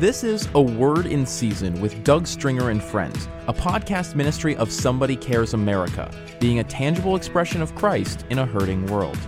This is A Word in Season with Doug Stringer and Friends, a podcast ministry of Somebody Cares America, being a tangible expression of Christ in a hurting world.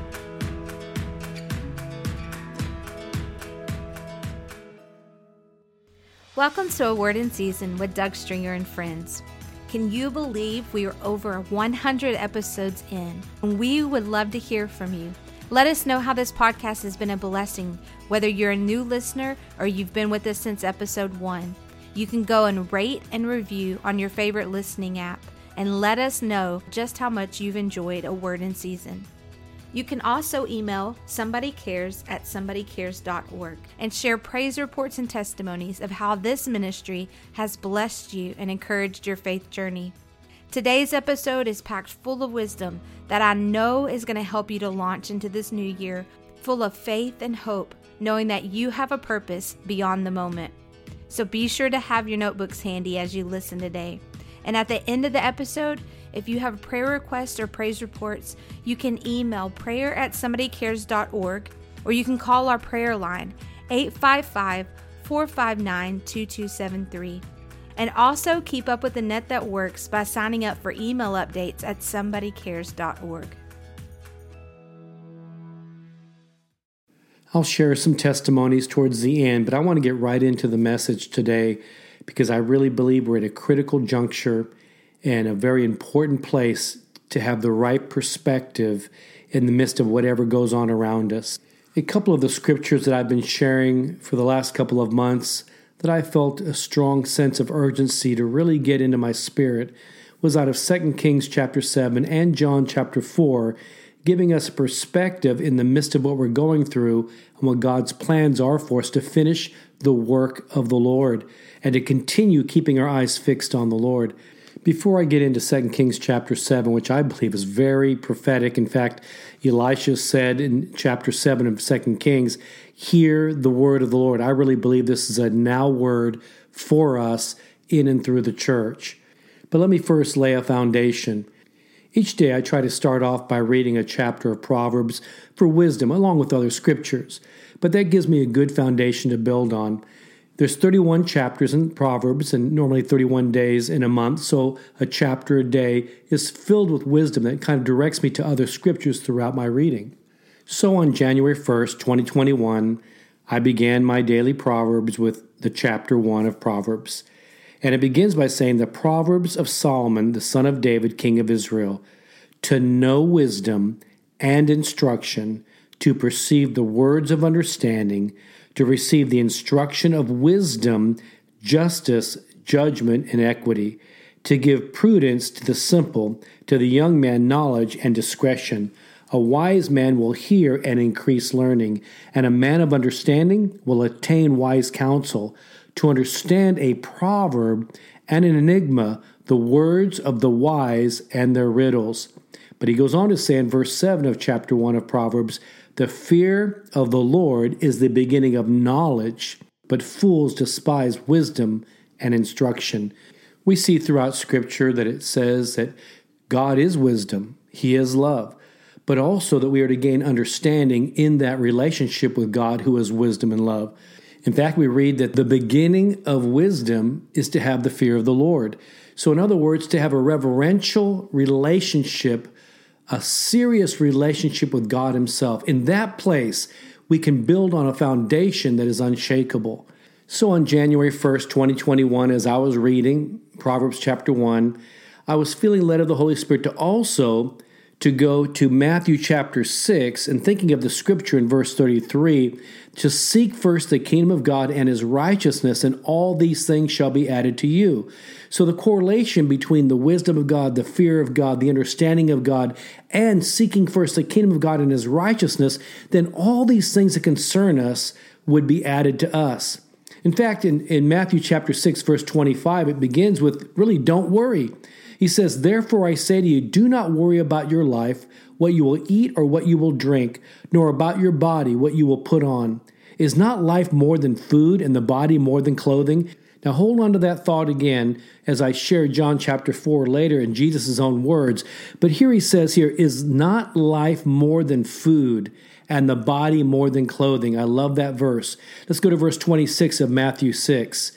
Welcome to A Word in Season with Doug Stringer and Friends. Can you believe we are over 100 episodes in? We would love to hear from you. Let us know how this podcast has been a blessing, whether you're a new listener or you've been with us since episode one. You can go and rate and review on your favorite listening app and let us know just how much you've enjoyed A Word in Season. You can also email somebodycares at somebodycares.org and share praise reports and testimonies of how this ministry has blessed you and encouraged your faith journey. Today's episode is packed full of wisdom that I know is going to help you to launch into this new year full of faith and hope, knowing that you have a purpose beyond the moment. So be sure to have your notebooks handy as you listen today. And at the end of the episode, if you have prayer requests or praise reports, you can email prayer at somebodycares.org or you can call our prayer line 855 459 2273. And also keep up with the net that works by signing up for email updates at somebodycares.org. I'll share some testimonies towards the end, but I want to get right into the message today because I really believe we're at a critical juncture and a very important place to have the right perspective in the midst of whatever goes on around us. A couple of the scriptures that I've been sharing for the last couple of months that I felt a strong sense of urgency to really get into my spirit was out of 2 Kings chapter 7 and John chapter 4, giving us a perspective in the midst of what we're going through and what God's plans are for us to finish the work of the Lord and to continue keeping our eyes fixed on the Lord. Before I get into 2 Kings chapter 7, which I believe is very prophetic, in fact, Elisha said in chapter 7 of 2 Kings, Hear the word of the Lord. I really believe this is a now word for us in and through the church. But let me first lay a foundation. Each day I try to start off by reading a chapter of Proverbs for wisdom, along with other scriptures. But that gives me a good foundation to build on. There's 31 chapters in Proverbs and normally 31 days in a month, so a chapter a day is filled with wisdom that kind of directs me to other scriptures throughout my reading. So on January 1st, 2021, I began my daily Proverbs with the chapter 1 of Proverbs. And it begins by saying the Proverbs of Solomon, the son of David, king of Israel, to know wisdom and instruction, to perceive the words of understanding, to receive the instruction of wisdom, justice, judgment, and equity, to give prudence to the simple, to the young man knowledge and discretion. A wise man will hear and increase learning, and a man of understanding will attain wise counsel. To understand a proverb and an enigma, the words of the wise and their riddles. But he goes on to say in verse 7 of chapter 1 of Proverbs, the fear of the Lord is the beginning of knowledge, but fools despise wisdom and instruction. We see throughout Scripture that it says that God is wisdom, He is love, but also that we are to gain understanding in that relationship with God who is wisdom and love. In fact, we read that the beginning of wisdom is to have the fear of the Lord. So, in other words, to have a reverential relationship a serious relationship with God Himself. In that place, we can build on a foundation that is unshakable. So on January 1st, 2021, as I was reading Proverbs chapter 1, I was feeling led of the Holy Spirit to also to go to Matthew chapter 6 and thinking of the scripture in verse 33 to seek first the kingdom of God and his righteousness, and all these things shall be added to you. So, the correlation between the wisdom of God, the fear of God, the understanding of God, and seeking first the kingdom of God and his righteousness, then all these things that concern us would be added to us. In fact, in, in Matthew chapter 6, verse 25, it begins with really, don't worry. He says, Therefore I say to you, do not worry about your life, what you will eat or what you will drink, nor about your body, what you will put on. Is not life more than food and the body more than clothing? Now hold on to that thought again as I share John chapter 4 later in Jesus' own words. But here he says here, is not life more than food and the body more than clothing. I love that verse. Let's go to verse 26 of Matthew 6.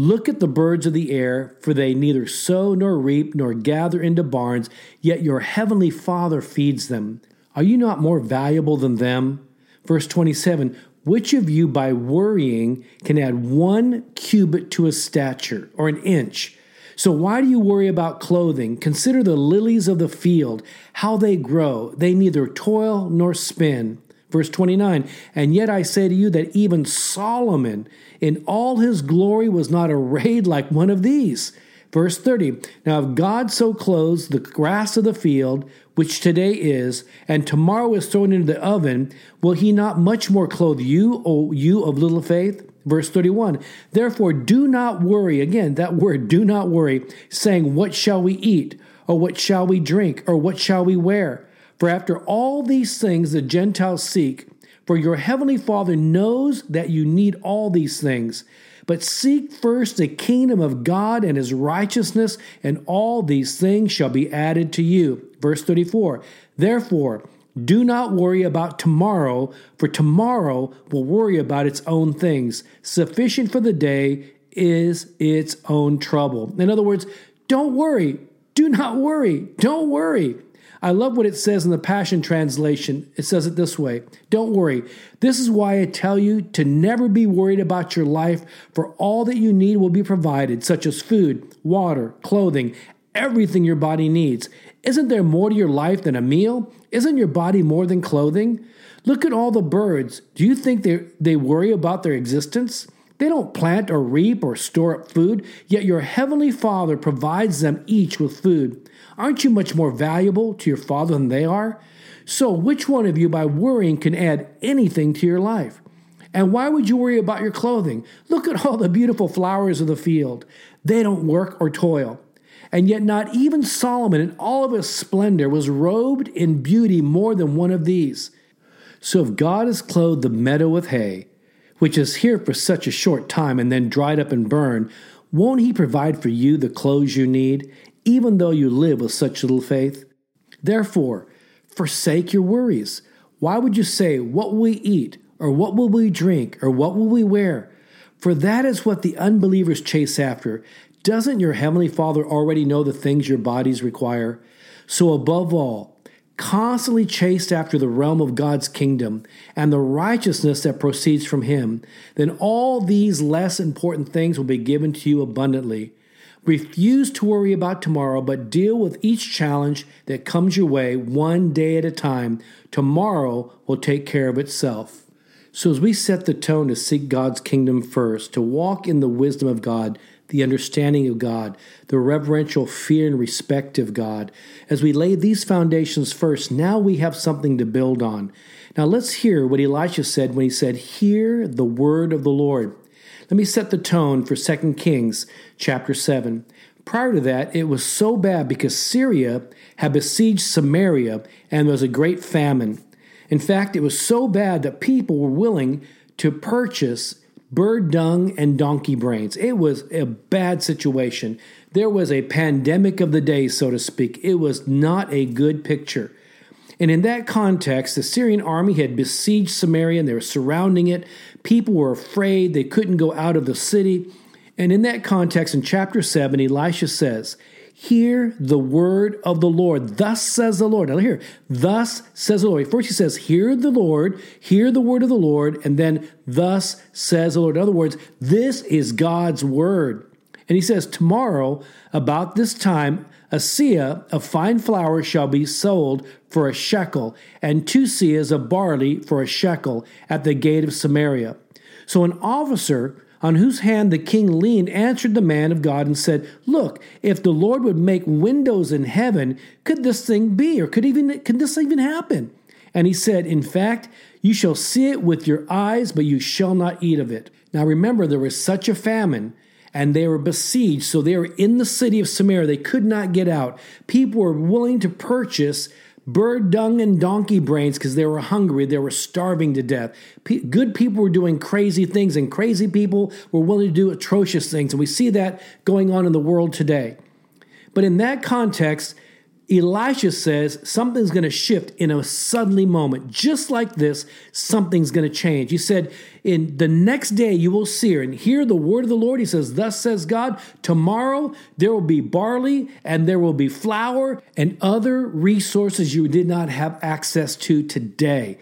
Look at the birds of the air, for they neither sow nor reap nor gather into barns, yet your heavenly Father feeds them. Are you not more valuable than them? Verse 27 Which of you by worrying can add one cubit to a stature, or an inch? So why do you worry about clothing? Consider the lilies of the field, how they grow. They neither toil nor spin. Verse 29 And yet I say to you that even Solomon in all his glory was not arrayed like one of these. Verse 30 Now if God so clothes the grass of the field, which today is, and tomorrow is thrown into the oven, will he not much more clothe you, O you of little faith? Verse 31 Therefore, do not worry, again, that word, do not worry, saying, What shall we eat? Or what shall we drink? Or what shall we wear? For after all these things the Gentiles seek, for your heavenly Father knows that you need all these things. But seek first the kingdom of God and his righteousness, and all these things shall be added to you. Verse 34 Therefore, do not worry about tomorrow, for tomorrow will worry about its own things. Sufficient for the day is its own trouble. In other words, don't worry. Do not worry. Don't worry. I love what it says in the Passion Translation. It says it this way Don't worry. This is why I tell you to never be worried about your life, for all that you need will be provided, such as food, water, clothing, everything your body needs. Isn't there more to your life than a meal? Isn't your body more than clothing? Look at all the birds. Do you think they, they worry about their existence? They don't plant or reap or store up food, yet your heavenly Father provides them each with food. Aren't you much more valuable to your Father than they are? So, which one of you, by worrying, can add anything to your life? And why would you worry about your clothing? Look at all the beautiful flowers of the field. They don't work or toil. And yet, not even Solomon in all of his splendor was robed in beauty more than one of these. So, if God has clothed the meadow with hay, which is here for such a short time and then dried up and burned, won't He provide for you the clothes you need, even though you live with such little faith? Therefore, forsake your worries. Why would you say, What will we eat? Or what will we drink? Or what will we wear? For that is what the unbelievers chase after. Doesn't your Heavenly Father already know the things your bodies require? So, above all, constantly chased after the realm of God's kingdom and the righteousness that proceeds from Him, then all these less important things will be given to you abundantly. Refuse to worry about tomorrow, but deal with each challenge that comes your way one day at a time. Tomorrow will take care of itself. So, as we set the tone to seek God's kingdom first, to walk in the wisdom of God, the understanding of God, the reverential fear and respect of God. As we lay these foundations first, now we have something to build on. Now let's hear what Elisha said when he said, Hear the word of the Lord. Let me set the tone for 2 Kings chapter 7. Prior to that, it was so bad because Syria had besieged Samaria and there was a great famine. In fact, it was so bad that people were willing to purchase bird dung and donkey brains. It was a bad situation. There was a pandemic of the day, so to speak. It was not a good picture. And in that context, the Syrian army had besieged Samaria and they were surrounding it. People were afraid, they couldn't go out of the city. And in that context, in chapter 7, Elisha says, Hear the word of the Lord. Thus says the Lord. Now, here, thus says the Lord. First, he says, Hear the Lord, hear the word of the Lord, and then, Thus says the Lord. In other words, this is God's word. And he says, Tomorrow, about this time, a seah of fine flour shall be sold for a shekel, and two seahs of barley for a shekel at the gate of Samaria. So an officer on whose hand the king leaned, answered the man of God and said, Look, if the Lord would make windows in heaven, could this thing be, or could even could this even happen? And he said, In fact, you shall see it with your eyes, but you shall not eat of it. Now remember, there was such a famine, and they were besieged, so they were in the city of Samaria. They could not get out. People were willing to purchase bird dung and donkey brains because they were hungry, they were starving to death. P- good people were doing crazy things, and crazy people were willing to do atrocious things. And we see that going on in the world today. But in that context, Elisha says something's going to shift in a suddenly moment. Just like this, something's going to change. He said, In the next day you will see her and hear the word of the Lord. He says, Thus says God, tomorrow there will be barley and there will be flour and other resources you did not have access to today.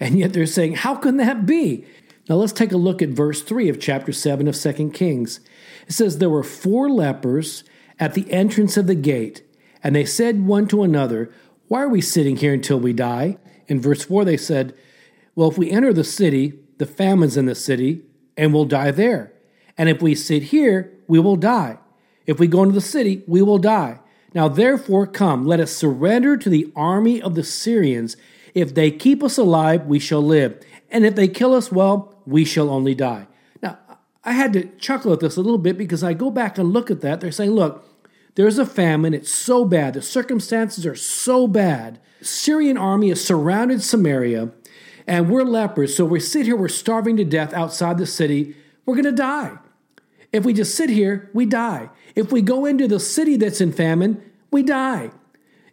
And yet they're saying, How can that be? Now let's take a look at verse 3 of chapter 7 of 2 Kings. It says, There were four lepers at the entrance of the gate. And they said one to another, Why are we sitting here until we die? In verse 4, they said, Well, if we enter the city, the famine's in the city, and we'll die there. And if we sit here, we will die. If we go into the city, we will die. Now, therefore, come, let us surrender to the army of the Syrians. If they keep us alive, we shall live. And if they kill us, well, we shall only die. Now, I had to chuckle at this a little bit because I go back and look at that. They're saying, look, there's a famine. It's so bad. The circumstances are so bad. Syrian army has surrounded Samaria, and we're lepers. So we sit here, we're starving to death outside the city. We're going to die. If we just sit here, we die. If we go into the city that's in famine, we die.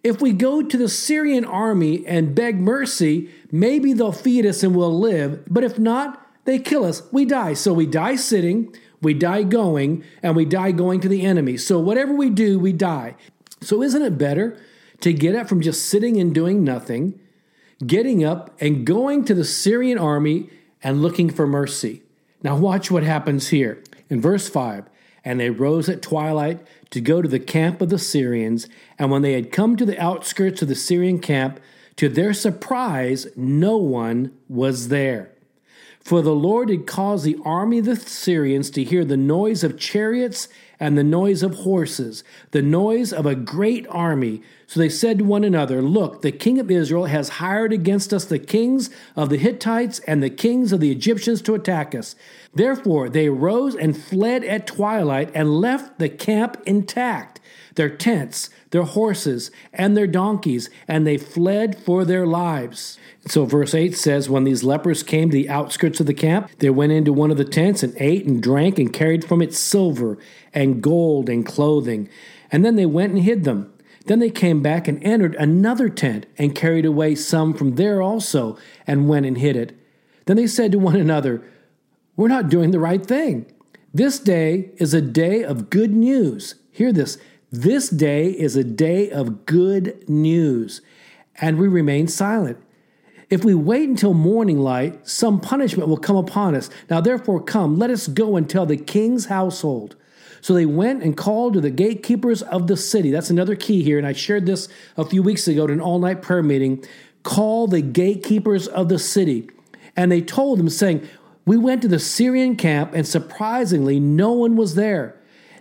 If we go to the Syrian army and beg mercy, maybe they'll feed us and we'll live. But if not, they kill us. We die. So we die sitting we die going, and we die going to the enemy. So whatever we do, we die. So isn't it better to get up from just sitting and doing nothing, getting up and going to the Syrian army and looking for mercy? Now, watch what happens here. In verse 5 And they rose at twilight to go to the camp of the Syrians, and when they had come to the outskirts of the Syrian camp, to their surprise, no one was there. For the Lord had caused the army of the Syrians to hear the noise of chariots and the noise of horses, the noise of a great army. So they said to one another, Look, the king of Israel has hired against us the kings of the Hittites and the kings of the Egyptians to attack us. Therefore they rose and fled at twilight and left the camp intact, their tents, their horses, and their donkeys, and they fled for their lives. So, verse 8 says, When these lepers came to the outskirts of the camp, they went into one of the tents and ate and drank and carried from it silver and gold and clothing. And then they went and hid them. Then they came back and entered another tent and carried away some from there also and went and hid it. Then they said to one another, We're not doing the right thing. This day is a day of good news. Hear this. This day is a day of good news. And we remain silent. If we wait until morning light, some punishment will come upon us. Now, therefore, come, let us go and tell the king's household. So they went and called to the gatekeepers of the city. That's another key here, and I shared this a few weeks ago at an all night prayer meeting. Call the gatekeepers of the city. And they told them, saying, We went to the Syrian camp, and surprisingly, no one was there.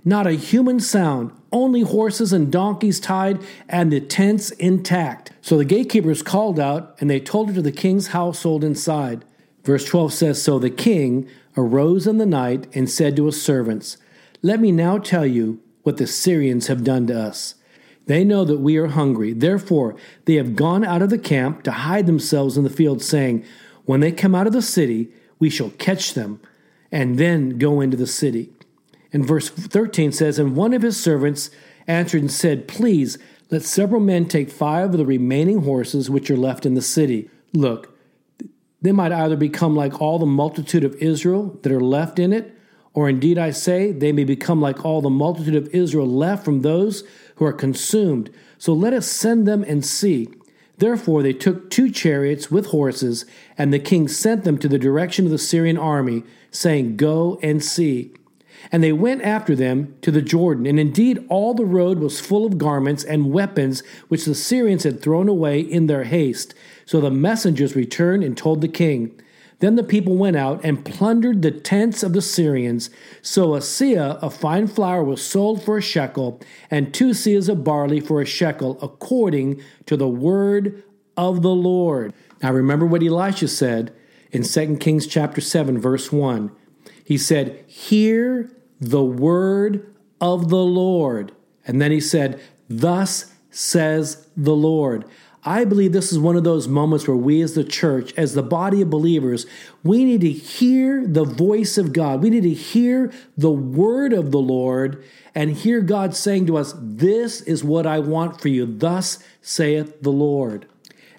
Not a human sound, only horses and donkeys tied, and the tents intact. So the gatekeepers called out, and they told it to the king's household inside. Verse 12 says So the king arose in the night and said to his servants, Let me now tell you what the Syrians have done to us. They know that we are hungry. Therefore, they have gone out of the camp to hide themselves in the field, saying, When they come out of the city, we shall catch them, and then go into the city. And verse 13 says, And one of his servants answered and said, Please, let several men take five of the remaining horses which are left in the city. Look, they might either become like all the multitude of Israel that are left in it, or indeed I say, they may become like all the multitude of Israel left from those who are consumed. So let us send them and see. Therefore they took two chariots with horses, and the king sent them to the direction of the Syrian army, saying, Go and see. And they went after them to the Jordan. And indeed, all the road was full of garments and weapons which the Syrians had thrown away in their haste. So the messengers returned and told the king. Then the people went out and plundered the tents of the Syrians. So a seah of fine flour was sold for a shekel, and two seahs of barley for a shekel, according to the word of the Lord. Now remember what Elisha said in 2 Kings chapter 7 verse 1. He said, Hear the word of the Lord. And then he said, Thus says the Lord I believe this is one of those moments where we, as the church, as the body of believers, we need to hear the voice of God. We need to hear the word of the Lord and hear God saying to us, This is what I want for you. Thus saith the Lord.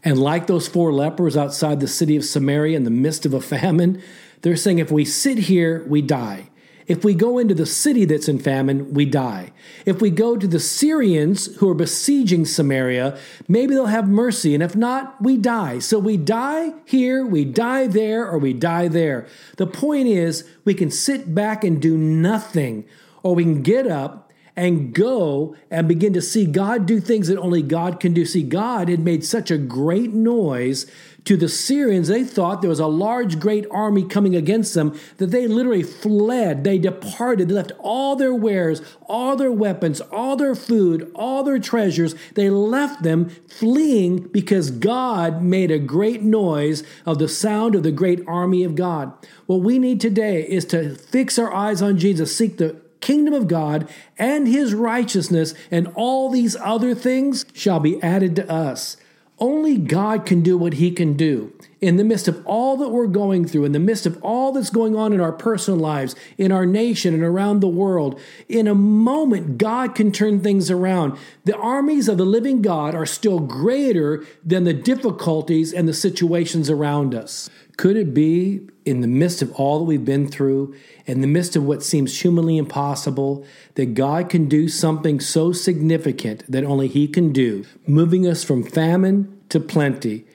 And like those four lepers outside the city of Samaria in the midst of a famine, they're saying, If we sit here, we die. If we go into the city that's in famine, we die. If we go to the Syrians who are besieging Samaria, maybe they'll have mercy. And if not, we die. So we die here, we die there, or we die there. The point is, we can sit back and do nothing, or we can get up and go and begin to see God do things that only God can do. See, God had made such a great noise to the Syrians, they thought there was a large, great army coming against them that they literally fled. They departed. They left all their wares, all their weapons, all their food, all their treasures. They left them fleeing because God made a great noise of the sound of the great army of God. What we need today is to fix our eyes on Jesus, seek the kingdom of God and his righteousness, and all these other things shall be added to us. Only God can do what He can do. In the midst of all that we're going through, in the midst of all that's going on in our personal lives, in our nation, and around the world, in a moment, God can turn things around. The armies of the living God are still greater than the difficulties and the situations around us. Could it be in the midst of all that we've been through, in the midst of what seems humanly impossible, that God can do something so significant that only He can do, moving us from famine to plenty,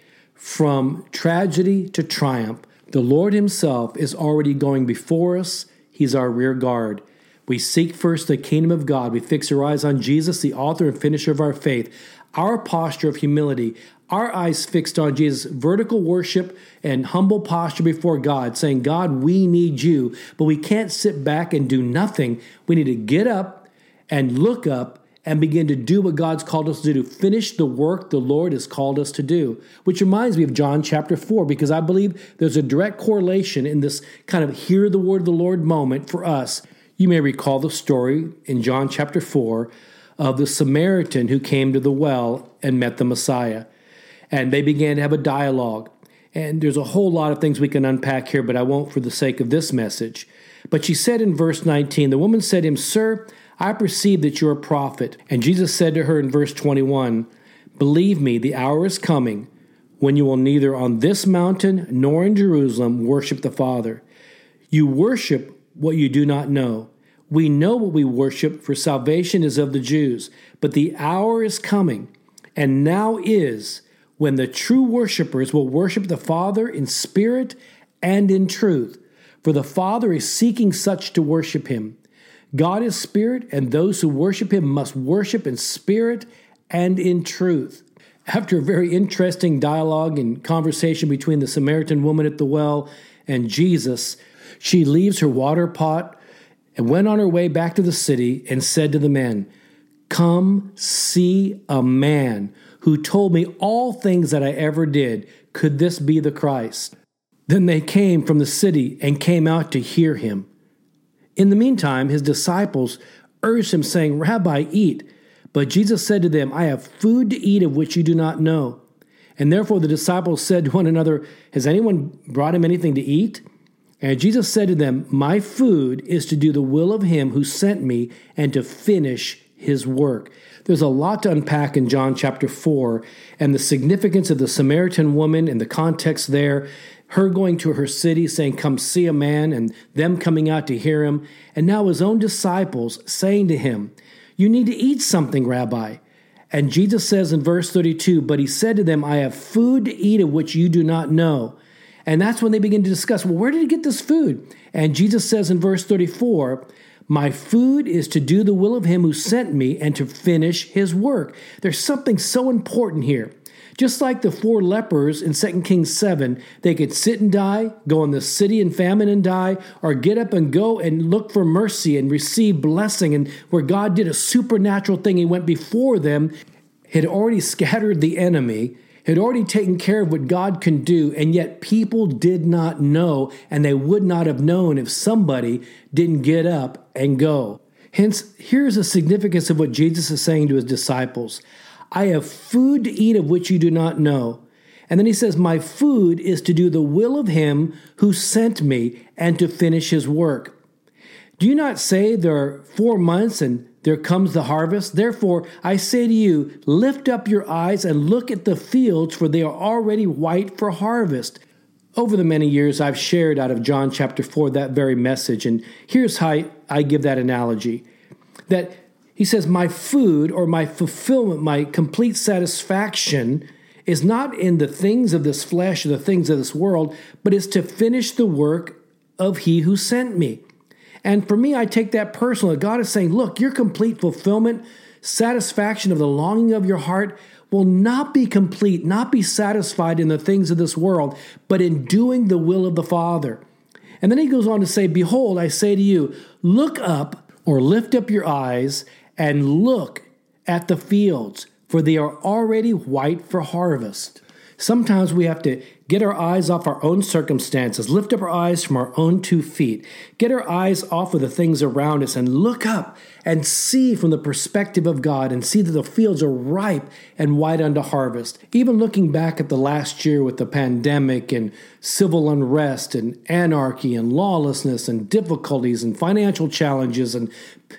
from tragedy to triumph. The Lord Himself is already going before us, He's our rear guard. We seek first the kingdom of God. We fix our eyes on Jesus, the author and finisher of our faith. Our posture of humility, our eyes fixed on Jesus, vertical worship and humble posture before God, saying, God, we need you, but we can't sit back and do nothing. We need to get up and look up and begin to do what God's called us to do, finish the work the Lord has called us to do. Which reminds me of John chapter 4, because I believe there's a direct correlation in this kind of hear the word of the Lord moment for us. You may recall the story in John chapter 4 of the Samaritan who came to the well and met the Messiah and they began to have a dialogue. And there's a whole lot of things we can unpack here, but I won't for the sake of this message. But she said in verse 19, The woman said to him, Sir, I perceive that you're a prophet. And Jesus said to her in verse 21, Believe me, the hour is coming when you will neither on this mountain nor in Jerusalem worship the Father. You worship what you do not know. We know what we worship, for salvation is of the Jews. But the hour is coming, and now is when the true worshipers will worship the Father in spirit and in truth. For the Father is seeking such to worship him. God is spirit, and those who worship him must worship in spirit and in truth. After a very interesting dialogue and conversation between the Samaritan woman at the well and Jesus, she leaves her water pot and went on her way back to the city and said to the men, Come see a man who told me all things that I ever did. Could this be the Christ? Then they came from the city and came out to hear him. In the meantime, his disciples urged him, saying, Rabbi, eat. But Jesus said to them, I have food to eat of which you do not know. And therefore the disciples said to one another, Has anyone brought him anything to eat? And Jesus said to them, My food is to do the will of him who sent me and to finish his work. There's a lot to unpack in John chapter 4 and the significance of the Samaritan woman and the context there, her going to her city saying, Come see a man, and them coming out to hear him, and now his own disciples saying to him, You need to eat something, Rabbi. And Jesus says in verse 32, But he said to them, I have food to eat of which you do not know. And that's when they begin to discuss, Well, where did he get this food? And Jesus says in verse 34, my food is to do the will of him who sent me and to finish his work. There's something so important here. Just like the four lepers in 2 Kings 7, they could sit and die, go in the city in famine and die, or get up and go and look for mercy and receive blessing. And where God did a supernatural thing, He went before them, had already scattered the enemy, had already taken care of what God can do, and yet people did not know, and they would not have known if somebody didn't get up and go. Hence, here's the significance of what Jesus is saying to his disciples I have food to eat of which you do not know. And then he says, My food is to do the will of him who sent me and to finish his work. Do you not say there are four months and there comes the harvest? Therefore, I say to you, lift up your eyes and look at the fields, for they are already white for harvest. Over the many years, I've shared out of John chapter 4 that very message, and here's how I give that analogy that he says, My food or my fulfillment, my complete satisfaction is not in the things of this flesh or the things of this world, but is to finish the work of he who sent me. And for me, I take that personally. God is saying, Look, your complete fulfillment, satisfaction of the longing of your heart will not be complete, not be satisfied in the things of this world, but in doing the will of the Father. And then he goes on to say, Behold, I say to you, look up or lift up your eyes and look at the fields, for they are already white for harvest. Sometimes we have to get our eyes off our own circumstances, lift up our eyes from our own two feet, get our eyes off of the things around us, and look up and see from the perspective of God and see that the fields are ripe and white unto harvest. Even looking back at the last year with the pandemic and civil unrest and anarchy and lawlessness and difficulties and financial challenges and,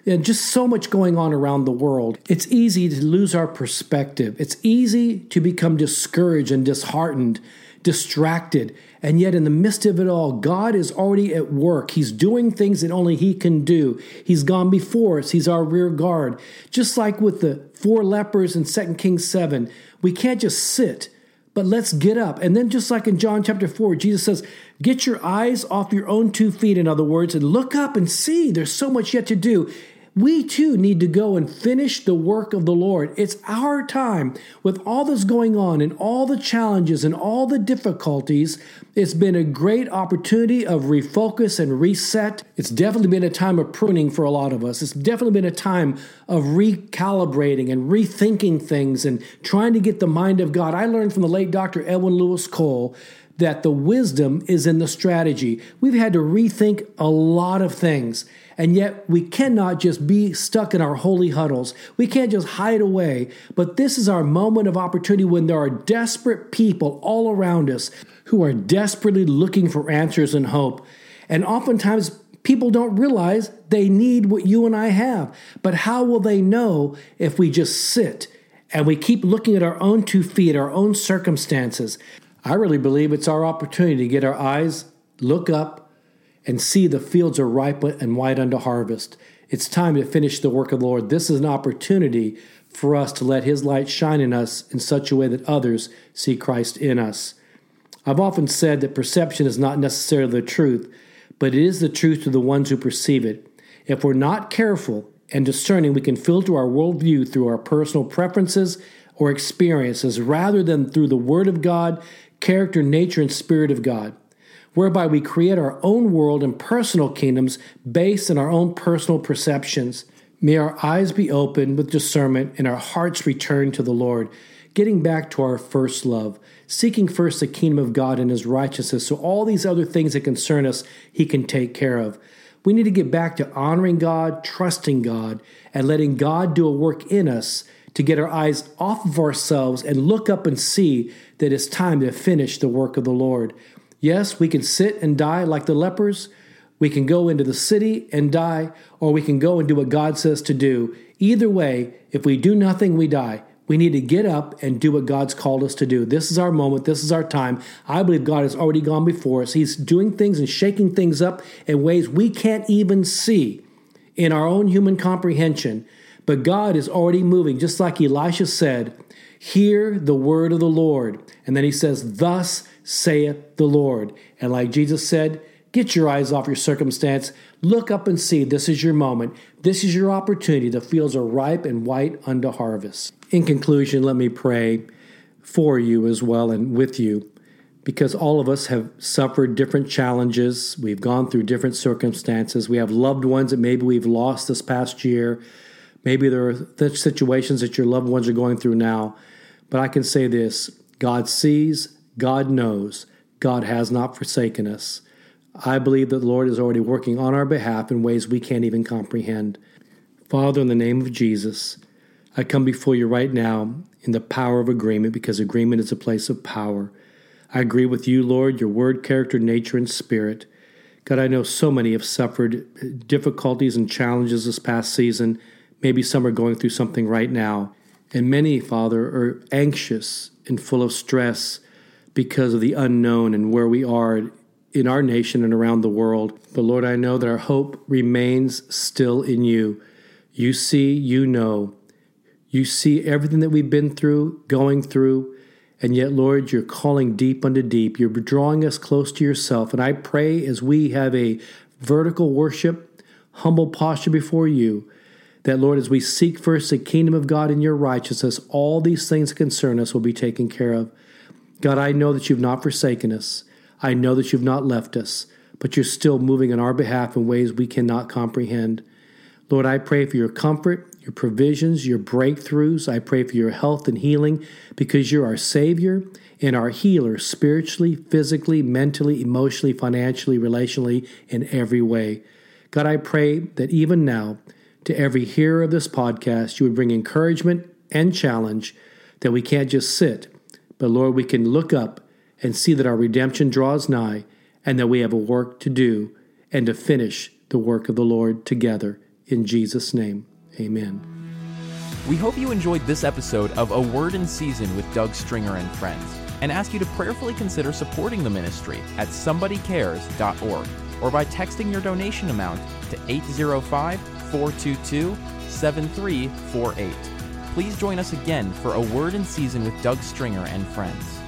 and just so much going on around the world, it's easy to lose our perspective. It's easy to become discouraged and disheartened distracted. And yet, in the midst of it all, God is already at work. He's doing things that only He can do. He's gone before us, He's our rear guard. Just like with the four lepers in 2 Kings 7, we can't just sit, but let's get up. And then, just like in John chapter 4, Jesus says, Get your eyes off your own two feet, in other words, and look up and see. There's so much yet to do we too need to go and finish the work of the Lord. It's our time with all this going on and all the challenges and all the difficulties. It's been a great opportunity of refocus and reset. It's definitely been a time of pruning for a lot of us. It's definitely been a time of recalibrating and rethinking things and trying to get the mind of God. I learned from the late Dr. Edwin Louis Cole that the wisdom is in the strategy. We've had to rethink a lot of things. And yet, we cannot just be stuck in our holy huddles. We can't just hide away. But this is our moment of opportunity when there are desperate people all around us who are desperately looking for answers and hope. And oftentimes, people don't realize they need what you and I have. But how will they know if we just sit and we keep looking at our own two feet, our own circumstances? I really believe it's our opportunity to get our eyes, look up, and see the fields are ripe and white unto harvest. It's time to finish the work of the Lord. This is an opportunity for us to let His light shine in us in such a way that others see Christ in us. I've often said that perception is not necessarily the truth, but it is the truth to the ones who perceive it. If we're not careful and discerning, we can filter our worldview through our personal preferences or experiences rather than through the Word of God, character, nature, and spirit of God whereby we create our own world and personal kingdoms based on our own personal perceptions. May our eyes be opened with discernment and our hearts return to the Lord, getting back to our first love, seeking first the kingdom of God and his righteousness, so all these other things that concern us, he can take care of. We need to get back to honoring God, trusting God, and letting God do a work in us to get our eyes off of ourselves and look up and see that it's time to finish the work of the Lord. Yes, we can sit and die like the lepers. We can go into the city and die, or we can go and do what God says to do. Either way, if we do nothing, we die. We need to get up and do what God's called us to do. This is our moment. This is our time. I believe God has already gone before us. He's doing things and shaking things up in ways we can't even see in our own human comprehension. But God is already moving, just like Elisha said, Hear the word of the Lord. And then he says, Thus saith the Lord. And like Jesus said, get your eyes off your circumstance. Look up and see this is your moment. This is your opportunity. The fields are ripe and white unto harvest. In conclusion, let me pray for you as well and with you because all of us have suffered different challenges. We've gone through different circumstances. We have loved ones that maybe we've lost this past year. Maybe there are situations that your loved ones are going through now. But I can say this God sees, God knows, God has not forsaken us. I believe that the Lord is already working on our behalf in ways we can't even comprehend. Father, in the name of Jesus, I come before you right now in the power of agreement because agreement is a place of power. I agree with you, Lord, your word, character, nature, and spirit. God, I know so many have suffered difficulties and challenges this past season. Maybe some are going through something right now. And many, Father, are anxious and full of stress because of the unknown and where we are in our nation and around the world. But Lord, I know that our hope remains still in you. You see, you know. You see everything that we've been through, going through, and yet, Lord, you're calling deep unto deep. You're drawing us close to yourself. And I pray as we have a vertical worship, humble posture before you, that, Lord, as we seek first the kingdom of God and your righteousness, all these things that concern us will be taken care of. God, I know that you've not forsaken us. I know that you've not left us, but you're still moving on our behalf in ways we cannot comprehend. Lord, I pray for your comfort, your provisions, your breakthroughs. I pray for your health and healing because you're our Savior and our healer spiritually, physically, mentally, emotionally, financially, relationally, in every way. God, I pray that even now, to every hearer of this podcast, you would bring encouragement and challenge that we can't just sit, but Lord, we can look up and see that our redemption draws nigh and that we have a work to do and to finish the work of the Lord together. In Jesus' name, amen. We hope you enjoyed this episode of A Word in Season with Doug Stringer and friends and ask you to prayerfully consider supporting the ministry at somebodycares.org or by texting your donation amount to 805 422 7348. Please join us again for A Word in Season with Doug Stringer and friends.